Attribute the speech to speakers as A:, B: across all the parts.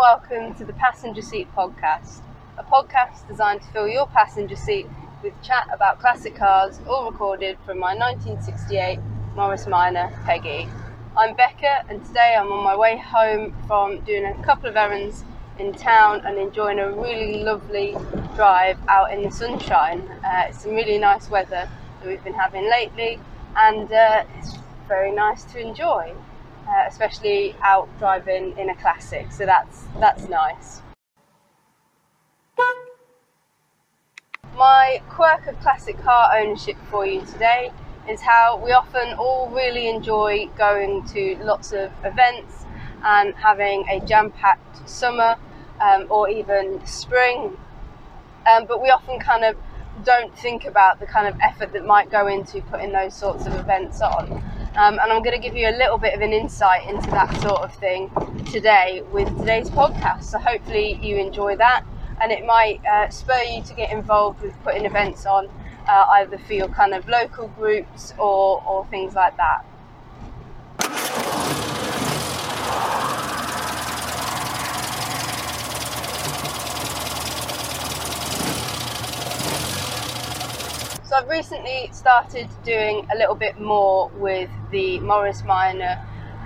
A: welcome to the Passenger Seat Podcast, a podcast designed to fill your passenger seat with chat about classic cars, all recorded from my 1968 Morris Minor Peggy. I'm Becca, and today I'm on my way home from doing a couple of errands in town and enjoying a really lovely drive out in the sunshine. Uh, it's some really nice weather that we've been having lately, and uh, it's very nice to enjoy uh, especially out driving in a classic. So that's that's nice. My quirk of classic car ownership for you today is how we often all really enjoy going to lots of events and having a jam-packed summer um, or even spring. Um, but we often kind of don't think about the kind of effort that might go into putting those sorts of events on. Um, and I'm going to give you a little bit of an insight into that sort of thing today with today's podcast. So hopefully you enjoy that, and it might uh, spur you to get involved with putting events on, uh, either for your kind of local groups or, or things like that. So I've recently started doing a little bit more with the Morris Minor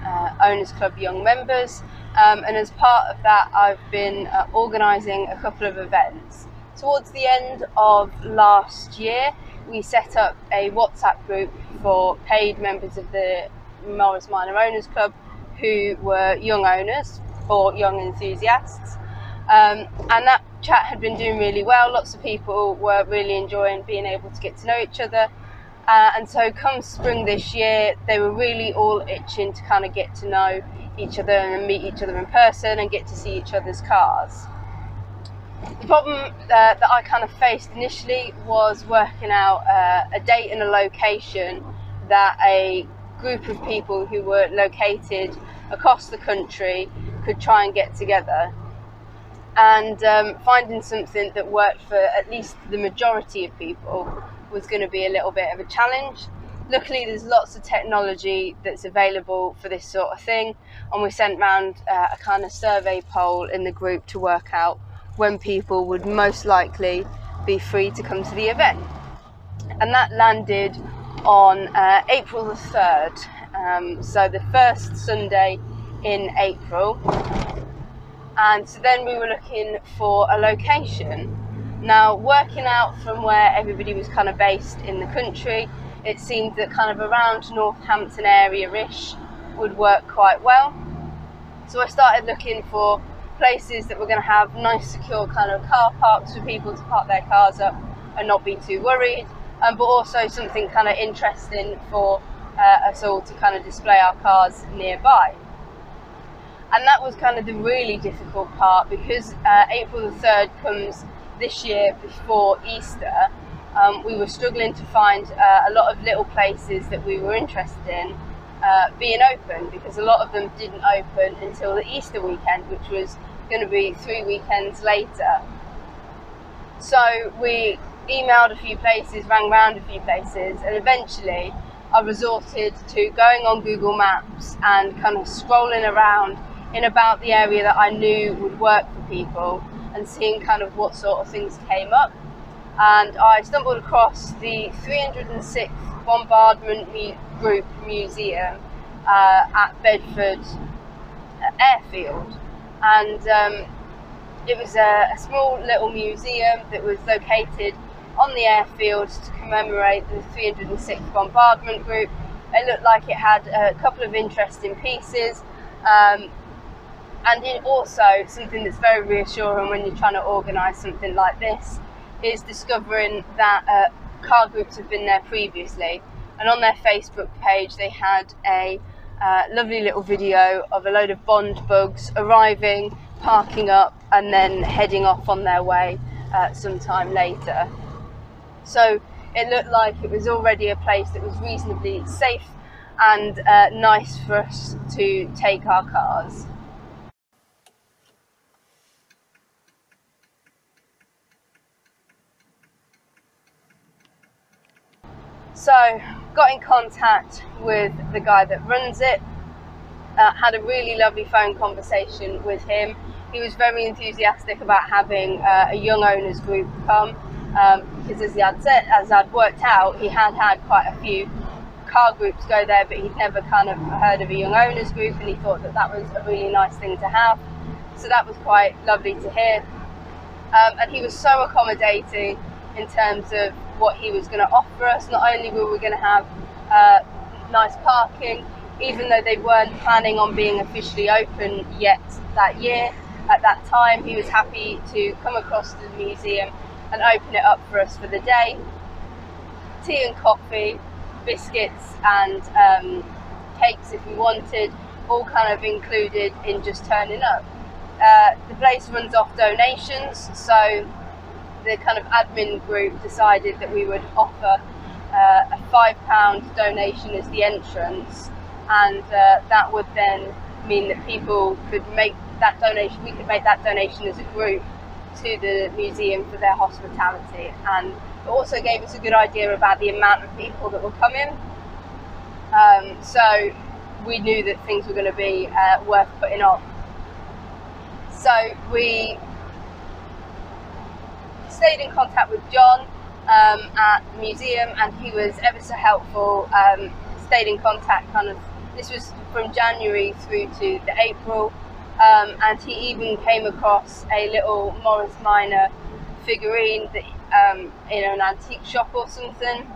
A: uh, Owners Club young members, um, and as part of that, I've been uh, organising a couple of events. Towards the end of last year, we set up a WhatsApp group for paid members of the Morris Minor Owners Club who were young owners or young enthusiasts. Um, and that chat had been doing really well. Lots of people were really enjoying being able to get to know each other. Uh, and so, come spring this year, they were really all itching to kind of get to know each other and meet each other in person and get to see each other's cars. The problem uh, that I kind of faced initially was working out uh, a date and a location that a group of people who were located across the country could try and get together and um, finding something that worked for at least the majority of people was going to be a little bit of a challenge. Luckily, there's lots of technology that's available for this sort of thing, and we sent round uh, a kind of survey poll in the group to work out when people would most likely be free to come to the event. And that landed on uh, April the 3rd, um, so the first Sunday in April and so then we were looking for a location. Now, working out from where everybody was kind of based in the country, it seemed that kind of around Northampton area ish would work quite well. So I started looking for places that were going to have nice, secure kind of car parks for people to park their cars up and not be too worried, um, but also something kind of interesting for uh, us all to kind of display our cars nearby and that was kind of the really difficult part because uh, April the 3rd comes this year before Easter. Um, we were struggling to find uh, a lot of little places that we were interested in uh, being open because a lot of them didn't open until the Easter weekend, which was going to be three weekends later. So we emailed a few places, rang around a few places, and eventually I resorted to going on Google Maps and kind of scrolling around in about the area that I knew would work for people and seeing kind of what sort of things came up. And I stumbled across the 306th Bombardment Group Museum uh, at Bedford uh, Airfield. And um, it was a, a small little museum that was located on the airfield to commemorate the 306th Bombardment Group. It looked like it had a couple of interesting pieces. Um, and also something that's very reassuring when you're trying to organise something like this is discovering that uh, car groups have been there previously. And on their facebook page they had a uh, lovely little video of a load of bond bugs arriving parking up and then heading off on their way uh, sometime later. So it looked like it was already a place that was reasonably safe and uh, nice for us to take our cars So, got in contact with the guy that runs it, uh, had a really lovely phone conversation with him. he was very enthusiastic about having uh, a young owners group come um, because as he had said, as I'd worked out, he had had quite a few car groups go there, but he'd never kind of heard of a young owners group, and he thought that that was a really nice thing to have. So that was quite lovely to hear. Um, and he was so accommodating in terms of what he was going to offer us. Not only were we going to have uh, nice parking, even though they weren't planning on being officially open yet that year, at that time, he was happy to come across to the museum and open it up for us for the day. Tea and coffee, biscuits and um, cakes if we wanted, all kind of included in just turning up. Uh, the place runs off donations, so the kind of admin group decided that we would offer uh, a £5 donation as the entrance, and uh, that would then mean that people could make that donation, we could make that donation as a group to the museum for their hospitality and it also gave us a good idea about the amount of people that were coming. Um, so we knew that things were going to be uh, worth putting on. So we stayed in contact with John um, at the museum and he was ever so helpful. Um, stayed in contact kind of, this was from January through to the April um, and he even came across a little Morris Minor figurine that um, in an antique shop or something,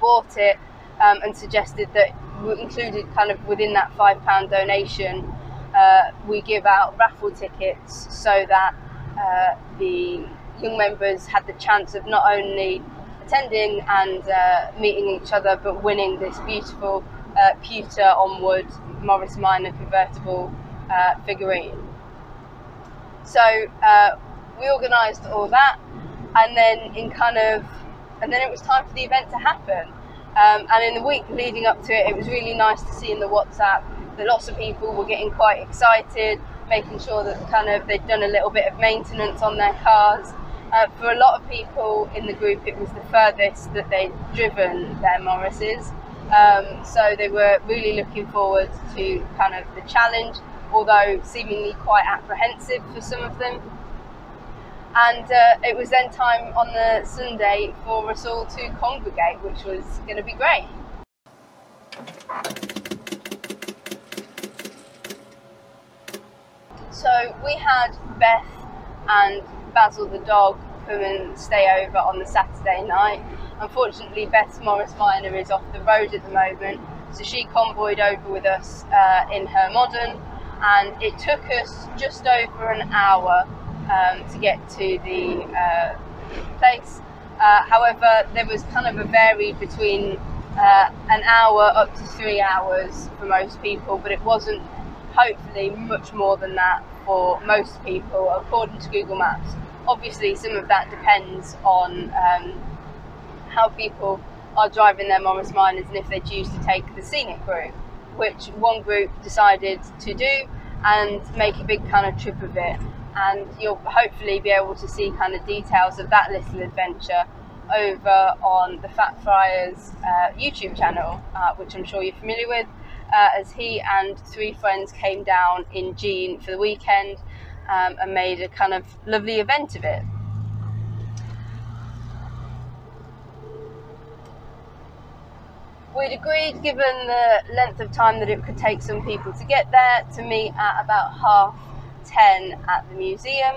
A: bought it um, and suggested that we included kind of within that five pound donation, uh, we give out raffle tickets so that uh, the young members had the chance of not only attending and uh, meeting each other, but winning this beautiful uh, pewter on wood Morris Minor convertible uh, figurine. So uh, we organised all that, and then in kind of, and then it was time for the event to happen. Um, and in the week leading up to it, it was really nice to see in the WhatsApp that lots of people were getting quite excited, making sure that kind of they'd done a little bit of maintenance on their cars. Uh, for a lot of people in the group, it was the furthest that they'd driven their Morrises. Um, so they were really looking forward to kind of the challenge although seemingly quite apprehensive for some of them. And uh, it was then time on the Sunday for us all to congregate, which was going to be great. So we had Beth and Basil the dog come and stay over on the Saturday night. Unfortunately, Beth's Morris Minor is off the road at the moment, so she convoyed over with us uh, in her modern and it took us just over an hour um, to get to the uh, place. Uh, however, there was kind of a vary between uh, an hour up to three hours for most people, but it wasn't hopefully much more than that for most people, according to Google Maps. Obviously, some of that depends on um, how people are driving their Morris Minors and if they choose to take the scenic route which one group decided to do and make a big kind of trip of it. And you'll hopefully be able to see kind of details of that little adventure over on the Fat Friars uh, YouTube channel, uh, which I'm sure you're familiar with, uh, as he and three friends came down in Jean for the weekend um, and made a kind of lovely event of it. We'd agreed, given the length of time that it could take some people to get there, to meet at about half ten at the museum.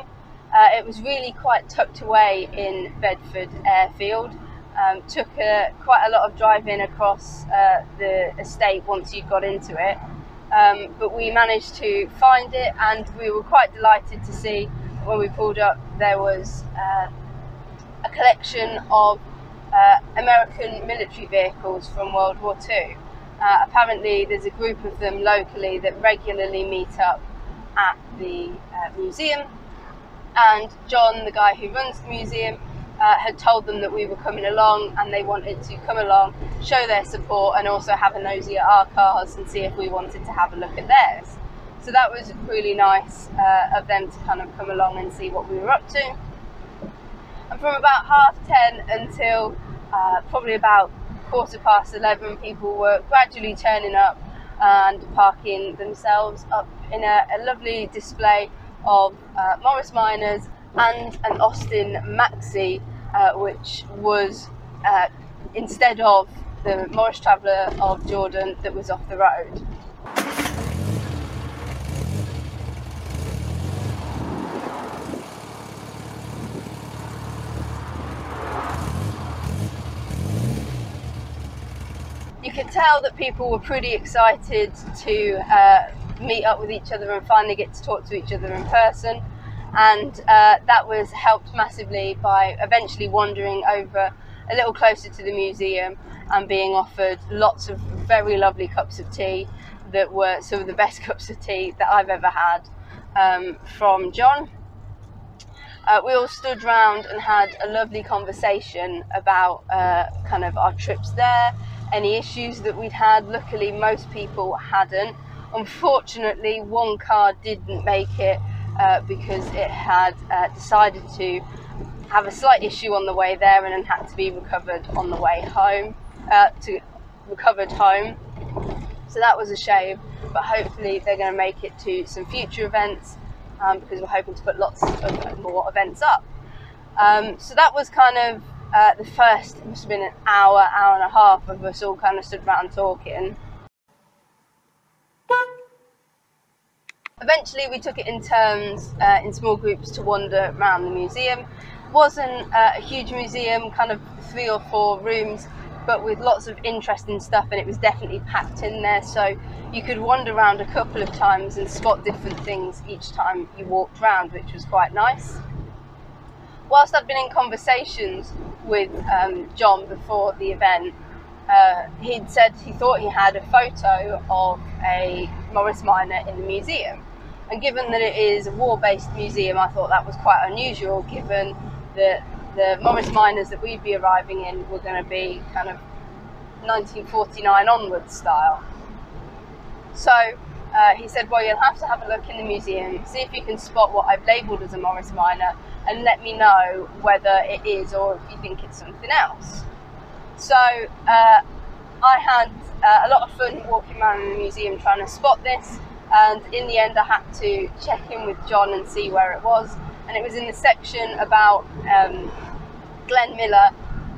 A: Uh, it was really quite tucked away in Bedford Airfield. Um, took a, quite a lot of driving across uh, the estate once you got into it. Um, but we managed to find it and we were quite delighted to see when we pulled up there was uh, a collection of uh, American military vehicles from World War II. Uh, apparently, there's a group of them locally that regularly meet up at the uh, museum. And John, the guy who runs the museum, uh, had told them that we were coming along and they wanted to come along, show their support, and also have a nosy at our cars and see if we wanted to have a look at theirs. So that was really nice uh, of them to kind of come along and see what we were up to. And from about half ten until uh, probably about quarter past 11, people were gradually turning up and parking themselves up in a, a lovely display of uh, Morris Minors and an Austin Maxi, uh, which was uh, instead of the Morris Traveller of Jordan that was off the road. You could tell that people were pretty excited to uh, meet up with each other and finally get to talk to each other in person. And uh, that was helped massively by eventually wandering over a little closer to the museum and being offered lots of very lovely cups of tea that were some of the best cups of tea that I've ever had um, from John. Uh, we all stood round and had a lovely conversation about uh, kind of our trips there, any issues that we'd had. Luckily, most people hadn't. Unfortunately, one car didn't make it uh, because it had uh, decided to have a slight issue on the way there and had to be recovered on the way home. Uh, to recovered home, so that was a shame. But hopefully, they're going to make it to some future events um, because we're hoping to put lots of more events up. Um, so that was kind of uh, the first. It must have been an hour, hour and a half of us all kind of stood around talking. Eventually, we took it in turns uh, in small groups to wander around the museum. wasn't uh, a huge museum, kind of three or four rooms, but with lots of interesting stuff, and it was definitely packed in there. So you could wander around a couple of times and spot different things each time you walked around, which was quite nice. Whilst I'd been in conversations with um, John before the event, uh, he'd said he thought he had a photo of a Morris Minor in the museum. And given that it is a war based museum, I thought that was quite unusual given that the Morris Minors that we'd be arriving in were going to be kind of 1949 onwards style. So uh, he said, Well, you'll have to have a look in the museum, see if you can spot what I've labelled as a Morris Minor, and let me know whether it is or if you think it's something else. So uh, I had uh, a lot of fun walking around the museum trying to spot this and in the end I had to check in with John and see where it was. And it was in the section about um, Glenn Miller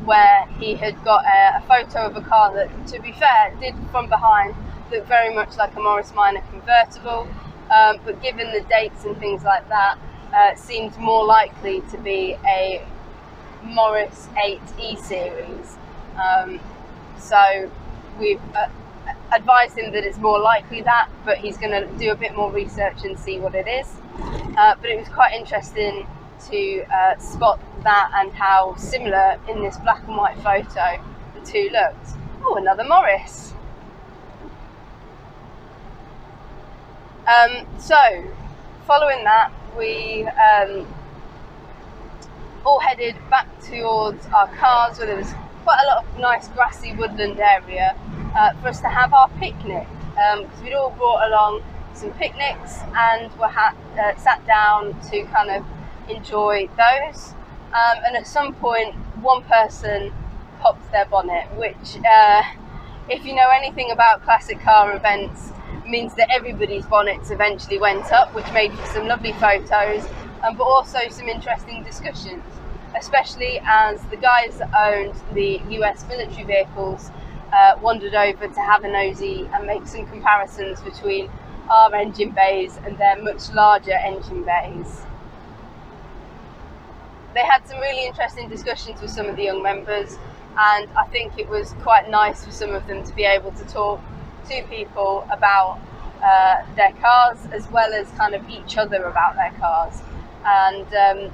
A: where he had got a, a, photo of a car that to be fair did from behind look very much like a Morris Minor convertible. Um, but given the dates and things like that uh, seemed more likely to be a Morris 8 E series. Um, so we've uh, advised him that it's more likely that, but he's going to do a bit more research and see what it is. Uh, but it was quite interesting to uh, spot that and how similar in this black and white photo the two looked. Oh, another Morris. Um, so, following that, we um, all headed back towards our cars where there was quite a lot of nice grassy woodland area uh, for us to have our picnic because um, we'd all brought along some picnics and were ha- uh, sat down to kind of enjoy those. Um, and at some point, one person popped their bonnet, which, uh, if you know anything about classic car events, means that everybody's bonnets eventually went up, which made for some lovely photos, um, but also some interesting discussions, especially as the guys that owned the US military vehicles uh, wandered over to have a nosy and make some comparisons between our engine bays and their much larger engine bays. They had some really interesting discussions with some of the young members, and I think it was quite nice for some of them to be able to talk to people about uh, their cars as well as kind of each other about their cars. And um,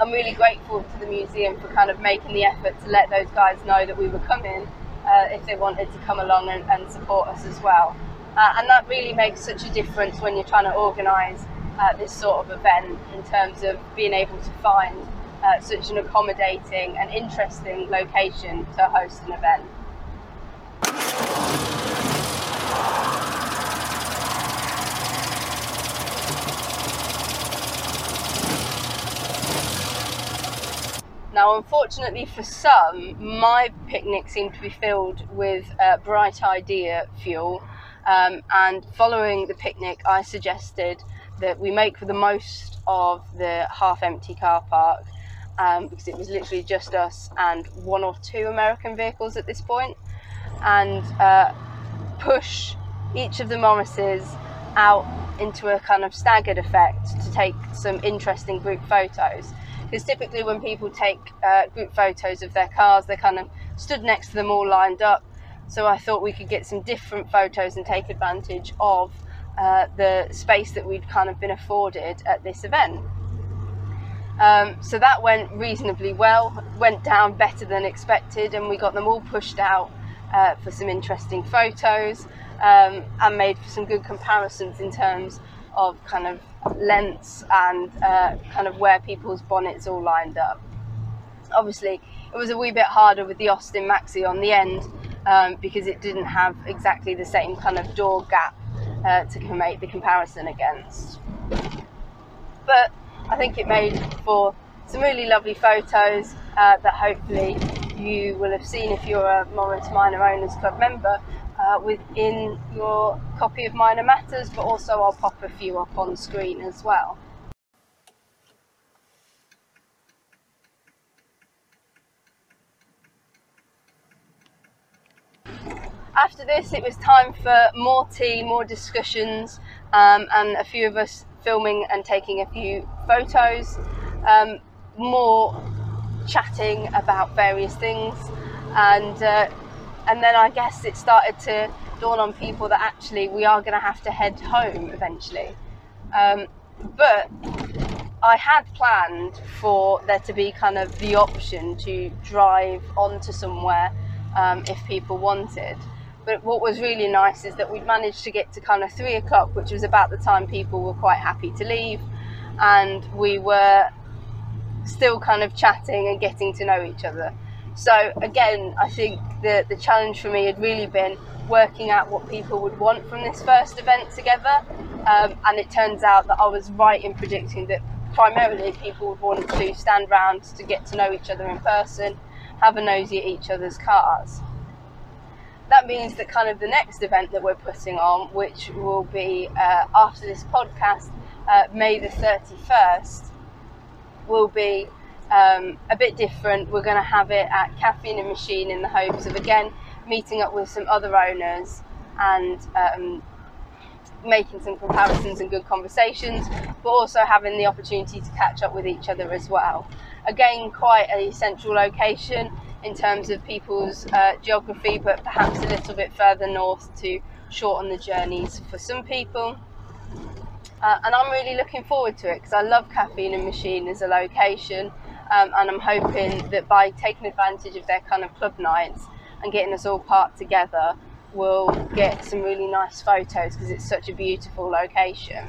A: I'm really grateful to the museum for kind of making the effort to let those guys know that we were coming uh, if they wanted to come along and, and support us as well. Uh, and that really makes such a difference when you're trying to organise uh, this sort of event in terms of being able to find uh, such an accommodating and interesting location to host an event. Now, unfortunately for some, my picnic seemed to be filled with uh, bright idea fuel. Um, and following the picnic, I suggested that we make the most of the half empty car park um, because it was literally just us and one or two American vehicles at this point, and uh, push each of the Morrises out into a kind of staggered effect to take some interesting group photos. Because typically, when people take uh, group photos of their cars, they're kind of stood next to them all lined up. So I thought we could get some different photos and take advantage of uh, the space that we'd kind of been afforded at this event. Um, so that went reasonably well, went down better than expected, and we got them all pushed out uh, for some interesting photos um, and made some good comparisons in terms of kind of lengths and uh, kind of where people's bonnets all lined up. Obviously, it was a wee bit harder with the Austin Maxi on the end um, because it didn't have exactly the same kind of door gap uh, to make the comparison against. But I think it made for some really lovely photos uh, that hopefully you will have seen if you're a Morris Minor Owners Club member uh, within your copy of Minor Matters, but also I'll pop a few up on screen as well. After this, it was time for more tea, more discussions, um, and a few of us filming and taking a few photos, um, more chatting about various things, and uh, and then I guess it started to dawn on people that actually we are going to have to head home eventually. Um, but I had planned for there to be kind of the option to drive onto somewhere um, if people wanted. But what was really nice is that we'd managed to get to kind of three o'clock, which was about the time people were quite happy to leave, and we were still kind of chatting and getting to know each other. So again, I think the the challenge for me had really been working out what people would want from this first event together, um, and it turns out that I was right in predicting that primarily people would want to stand round to get to know each other in person, have a nosy at each other's cars. That means that kind of the next event that we're putting on, which will be uh, after this podcast, uh, May the 31st, will be um, a bit different. We're going to have it at Caffeine and Machine in the hopes of again meeting up with some other owners and um, making some comparisons and good conversations, but also having the opportunity to catch up with each other as well. Again, quite a central location in terms of people's uh, geography, but perhaps a little bit further north to shorten the journeys for some people. Uh, and I'm really looking forward to it because I love Caffeine and Machine as a location. Um, and I'm hoping that by taking advantage of their kind of club nights and getting us all parked together, we'll get some really nice photos because it's such a beautiful location.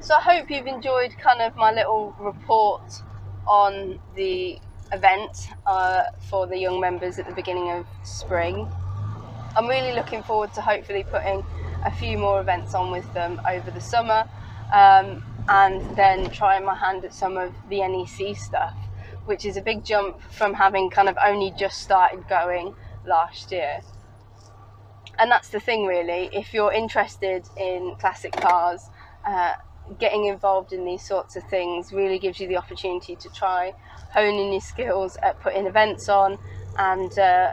A: So I hope you've enjoyed kind of my little report on the event uh, for the young members at the beginning of spring. I'm really looking forward to hopefully putting a few more events on with them over the summer um, and then trying my hand at some of the NEC stuff, which is a big jump from having kind of only just started going last year. And that's the thing, really. If you're interested in classic cars, uh, getting involved in these sorts of things really gives you the opportunity to try honing your skills at putting events on and uh,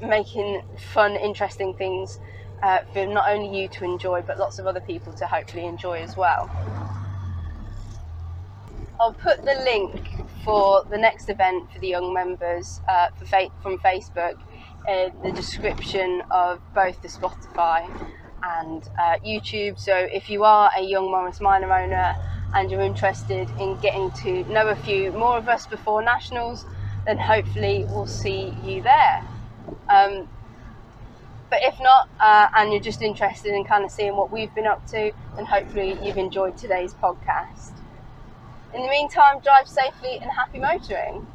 A: making fun, interesting things uh, for not only you to enjoy, but lots of other people to hopefully enjoy as well. I'll put the link for the next event for the young members uh, fa- from Facebook in the description of both the Spotify and uh, YouTube. So if you are a young Morris Minor owner and you're interested in getting to know a few more of us before nationals, then hopefully we'll see you there. Um, but if not, uh, and you're just interested in kind of seeing what we've been up to, then hopefully you've enjoyed today's podcast. In the meantime, drive safely and happy motoring.